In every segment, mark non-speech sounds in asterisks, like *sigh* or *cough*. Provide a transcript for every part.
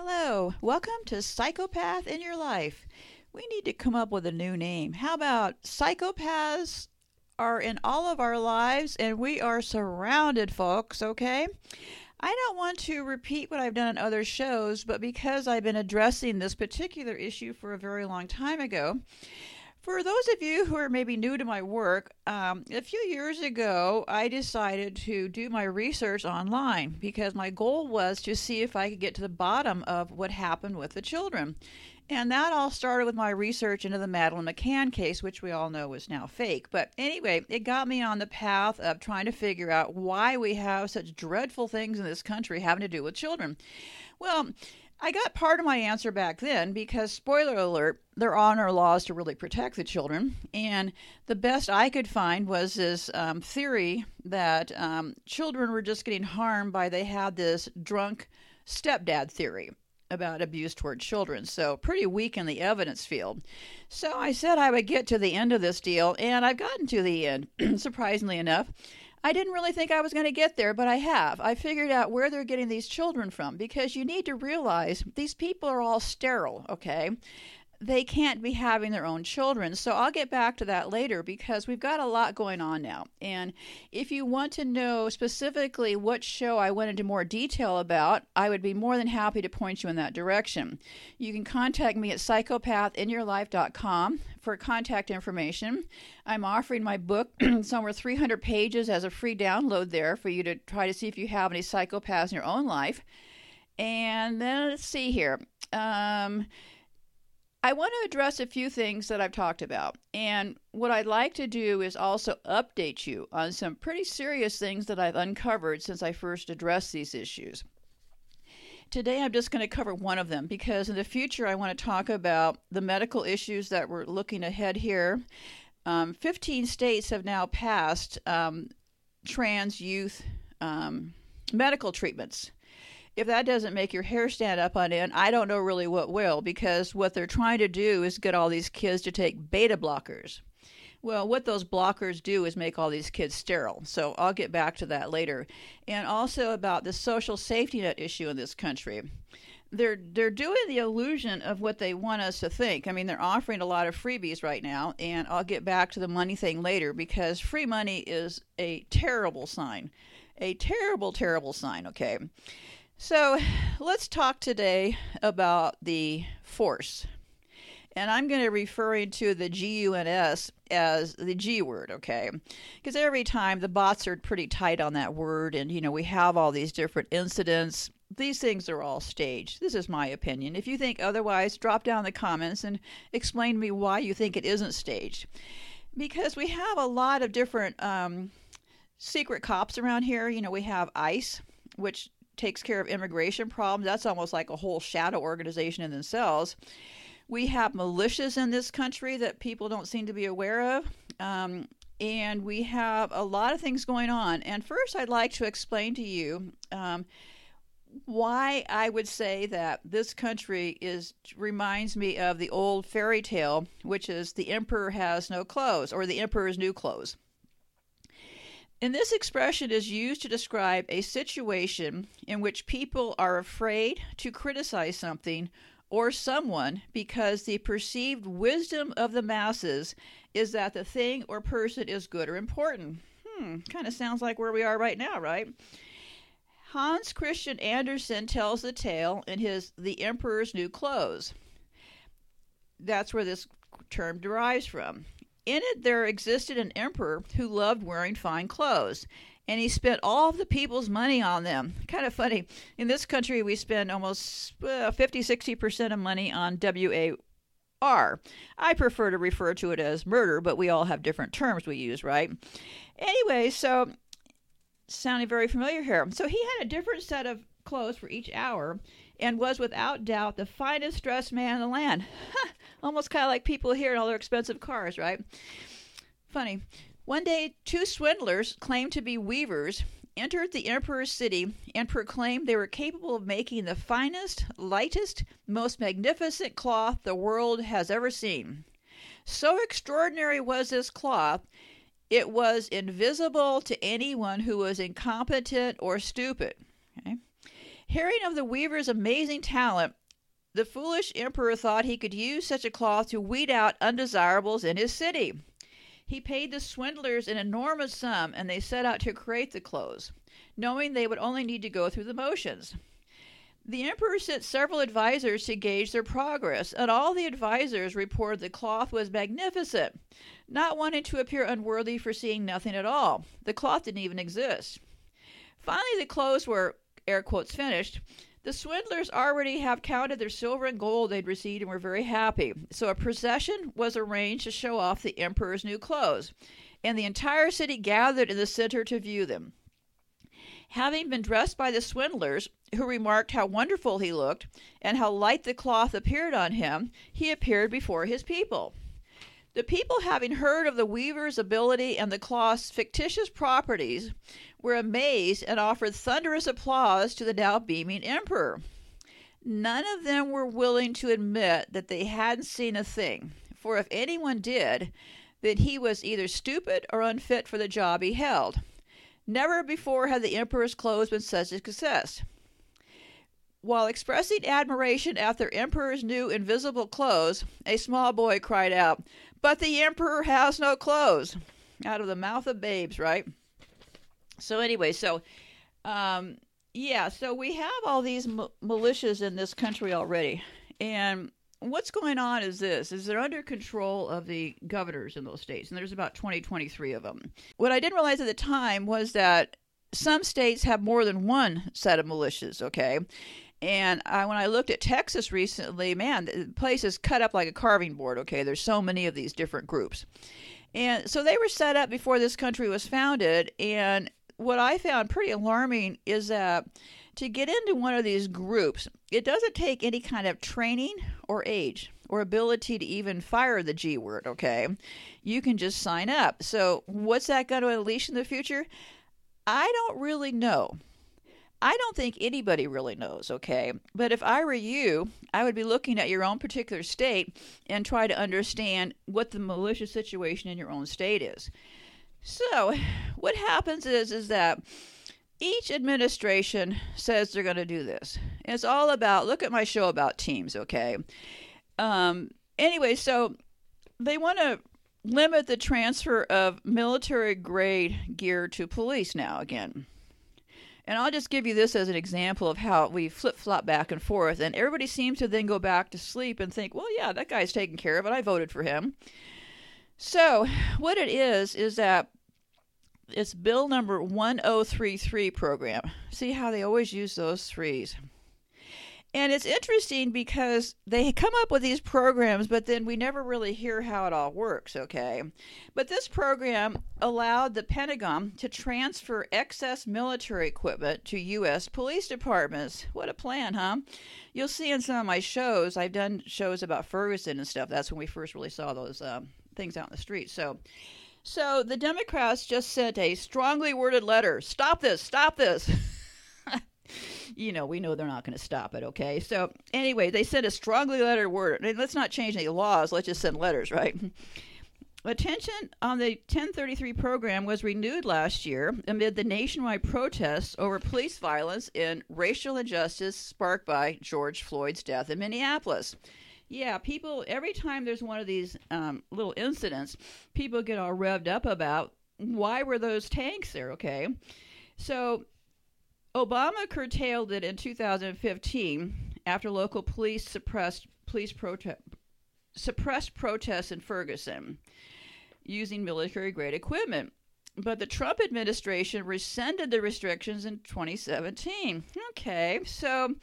Hello, welcome to Psychopath in Your Life. We need to come up with a new name. How about Psychopaths are in all of our lives and we are surrounded, folks, okay? I don't want to repeat what I've done on other shows, but because I've been addressing this particular issue for a very long time ago, for those of you who are maybe new to my work, um, a few years ago, I decided to do my research online because my goal was to see if I could get to the bottom of what happened with the children. And that all started with my research into the Madeleine McCann case, which we all know is now fake. But anyway, it got me on the path of trying to figure out why we have such dreadful things in this country having to do with children. Well, I got part of my answer back then because, spoiler alert, there are no laws to really protect the children. And the best I could find was this um, theory that um, children were just getting harmed by they had this drunk stepdad theory about abuse toward children. So, pretty weak in the evidence field. So, I said I would get to the end of this deal, and I've gotten to the end, *clears throat* surprisingly enough. I didn't really think I was going to get there, but I have. I figured out where they're getting these children from because you need to realize these people are all sterile, okay? They can't be having their own children. So I'll get back to that later because we've got a lot going on now. And if you want to know specifically what show I went into more detail about, I would be more than happy to point you in that direction. You can contact me at psychopathinyourlife.com for contact information. I'm offering my book, *clears throat* somewhere 300 pages, as a free download there for you to try to see if you have any psychopaths in your own life. And then let's see here. Um, I want to address a few things that I've talked about. And what I'd like to do is also update you on some pretty serious things that I've uncovered since I first addressed these issues. Today, I'm just going to cover one of them because in the future, I want to talk about the medical issues that we're looking ahead here. Um, 15 states have now passed um, trans youth um, medical treatments if that doesn't make your hair stand up on end, I don't know really what will, because what they're trying to do is get all these kids to take beta blockers. Well, what those blockers do is make all these kids sterile. So I'll get back to that later. And also about the social safety net issue in this country. They're they're doing the illusion of what they want us to think. I mean, they're offering a lot of freebies right now, and I'll get back to the money thing later because free money is a terrible sign. A terrible, terrible sign, okay? So *sighs* let's talk today about the force. And I'm going to refer to the GUNS as the G word, okay? Because every time the bots are pretty tight on that word, and you know, we have all these different incidents. These things are all staged. This is my opinion. If you think otherwise, drop down the comments and explain to me why you think it isn't staged. Because we have a lot of different um, secret cops around here. You know, we have ICE, which takes care of immigration problems. That's almost like a whole shadow organization in themselves. We have militias in this country that people don't seem to be aware of. Um, and we have a lot of things going on. And first, I'd like to explain to you um, why I would say that this country is reminds me of the old fairy tale, which is the emperor has no clothes or the emperor's new clothes. And this expression is used to describe a situation in which people are afraid to criticize something or someone because the perceived wisdom of the masses is that the thing or person is good or important. Hmm, kind of sounds like where we are right now, right? Hans Christian Andersen tells the tale in his The Emperor's New Clothes. That's where this term derives from. In it, there existed an emperor who loved wearing fine clothes, and he spent all of the people's money on them. *laughs* Kind of funny. In this country, we spend almost uh, 50 60% of money on WAR. I prefer to refer to it as murder, but we all have different terms we use, right? Anyway, so sounding very familiar here. So he had a different set of clothes for each hour and was without doubt the finest dressed man in the land. *laughs* Almost kind of like people here in all their expensive cars, right? Funny. One day, two swindlers claimed to be weavers entered the emperor's city and proclaimed they were capable of making the finest, lightest, most magnificent cloth the world has ever seen. So extraordinary was this cloth, it was invisible to anyone who was incompetent or stupid. Okay? Hearing of the weaver's amazing talent, the foolish emperor thought he could use such a cloth to weed out undesirables in his city. He paid the swindlers an enormous sum, and they set out to create the clothes, knowing they would only need to go through the motions. The emperor sent several advisers to gauge their progress, and all the advisers reported the cloth was magnificent, not wanting to appear unworthy for seeing nothing at all. The cloth didn't even exist. Finally, the clothes were, air quotes, finished. The swindlers already have counted their silver and gold they'd received and were very happy. So a procession was arranged to show off the emperor's new clothes, and the entire city gathered in the center to view them. Having been dressed by the swindlers, who remarked how wonderful he looked and how light the cloth appeared on him, he appeared before his people. The people, having heard of the weaver's ability and the cloth's fictitious properties, were amazed and offered thunderous applause to the now beaming emperor. None of them were willing to admit that they hadn't seen a thing, for if anyone did, then he was either stupid or unfit for the job he held. Never before had the emperor's clothes been such a success. While expressing admiration at their emperor's new invisible clothes, a small boy cried out, But the emperor has no clothes! Out of the mouth of babes, right? So, anyway, so, um, yeah, so we have all these m- militias in this country already. And what's going on is this is they're under control of the governors in those states and there's about 20 23 of them what i didn't realize at the time was that some states have more than one set of militias okay and I, when I looked at Texas recently, man, the place is cut up like a carving board. Okay, there's so many of these different groups, and so they were set up before this country was founded. And what I found pretty alarming is that to get into one of these groups, it doesn't take any kind of training or age or ability to even fire the G word, okay? You can just sign up. So, what's that going to unleash in the future? I don't really know. I don't think anybody really knows, okay? But if I were you, I would be looking at your own particular state and try to understand what the malicious situation in your own state is. So, *sighs* what happens is is that each administration says they're going to do this. It's all about look at my show about teams, okay? Um, anyway, so they want to limit the transfer of military grade gear to police now again. And I'll just give you this as an example of how we flip flop back and forth. And everybody seems to then go back to sleep and think, well, yeah, that guy's taken care of it. I voted for him. So, what it is, is that it's bill number 1033 program. See how they always use those threes. And it's interesting because they come up with these programs, but then we never really hear how it all works, okay? But this program allowed the Pentagon to transfer excess military equipment to U.S. police departments. What a plan, huh? You'll see in some of my shows, I've done shows about Ferguson and stuff. That's when we first really saw those um, things out in the street. So, so the Democrats just sent a strongly worded letter stop this, stop this. *laughs* you know, we know they're not going to stop it, okay? So, anyway, they sent a strongly lettered word. Let's not change any laws, let's just send letters, right? *laughs* Attention on the 1033 program was renewed last year amid the nationwide protests over police violence and racial injustice sparked by George Floyd's death in Minneapolis. Yeah, people, every time there's one of these um, little incidents, people get all revved up about why were those tanks there, okay? So Obama curtailed it in 2015 after local police suppressed police protest suppressed protests in Ferguson using military grade equipment but the Trump administration rescinded the restrictions in 2017. Okay, so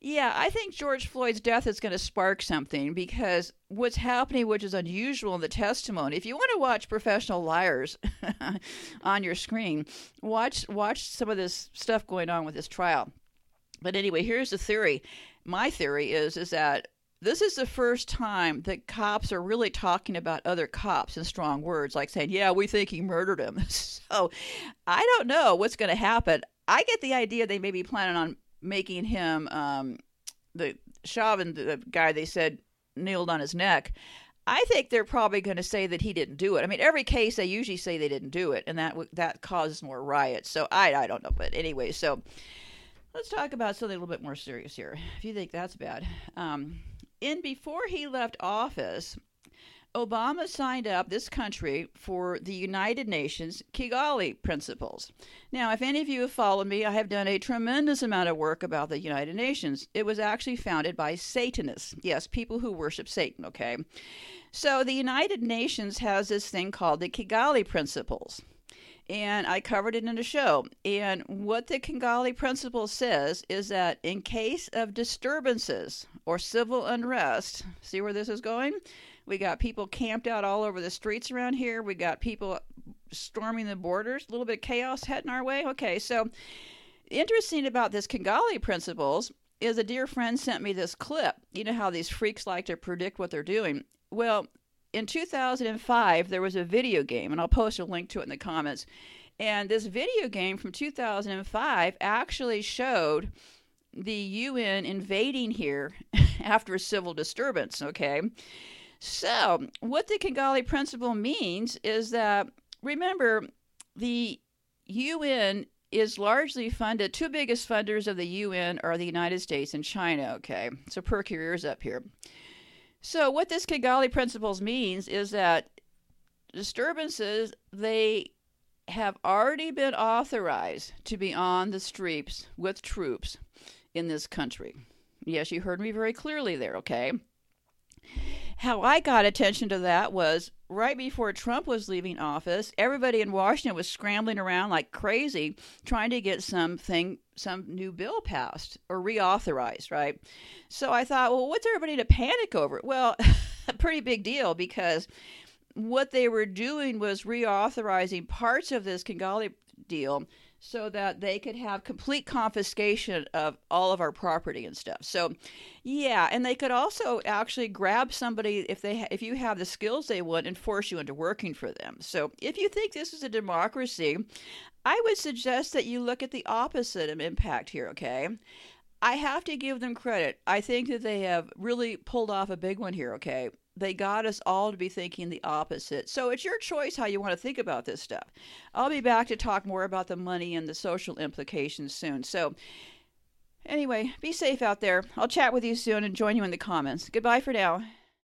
yeah, I think George Floyd's death is going to spark something because what's happening, which is unusual in the testimony, if you want to watch professional liars *laughs* on your screen, watch watch some of this stuff going on with this trial. But anyway, here's the theory. My theory is is that this is the first time that cops are really talking about other cops in strong words, like saying, Yeah, we think he murdered him. *laughs* so I don't know what's going to happen. I get the idea they may be planning on making him um, the Chauvin, the guy they said kneeled on his neck. I think they're probably going to say that he didn't do it. I mean, every case they usually say they didn't do it, and that that causes more riots. So I I don't know, but anyway, so Let's talk about something a little bit more serious here, if you think that's bad. Um, in before he left office, Obama signed up this country for the United Nations Kigali Principles. Now, if any of you have followed me, I have done a tremendous amount of work about the United Nations. It was actually founded by Satanists. Yes, people who worship Satan, okay? So the United Nations has this thing called the Kigali Principles and I covered it in a show. And what the Kigali Principle says is that in case of disturbances or civil unrest, see where this is going? We got people camped out all over the streets around here. We got people storming the borders. A little bit of chaos heading our way. Okay, so interesting about this Kigali Principles is a dear friend sent me this clip. You know how these freaks like to predict what they're doing? Well, in 2005, there was a video game, and I'll post a link to it in the comments. And this video game from 2005 actually showed the UN invading here *laughs* after a civil disturbance, okay? So, what the Kigali Principle means is that, remember, the UN is largely funded. Two biggest funders of the UN are the United States and China, okay? So, perk your ears up here. So, what this Kigali Principles means is that disturbances, they have already been authorized to be on the streets with troops in this country. Yes, you heard me very clearly there, okay? How I got attention to that was right before Trump was leaving office, everybody in Washington was scrambling around like crazy trying to get something some new bill passed or reauthorized, right? So I thought, well, what's everybody to panic over? Well, *laughs* a pretty big deal because what they were doing was reauthorizing parts of this Kigali deal so that they could have complete confiscation of all of our property and stuff. So, yeah, and they could also actually grab somebody if they if you have the skills they want and force you into working for them. So, if you think this is a democracy, I would suggest that you look at the opposite of impact here, okay? I have to give them credit. I think that they have really pulled off a big one here, okay? They got us all to be thinking the opposite. So it's your choice how you want to think about this stuff. I'll be back to talk more about the money and the social implications soon. So, anyway, be safe out there. I'll chat with you soon and join you in the comments. Goodbye for now.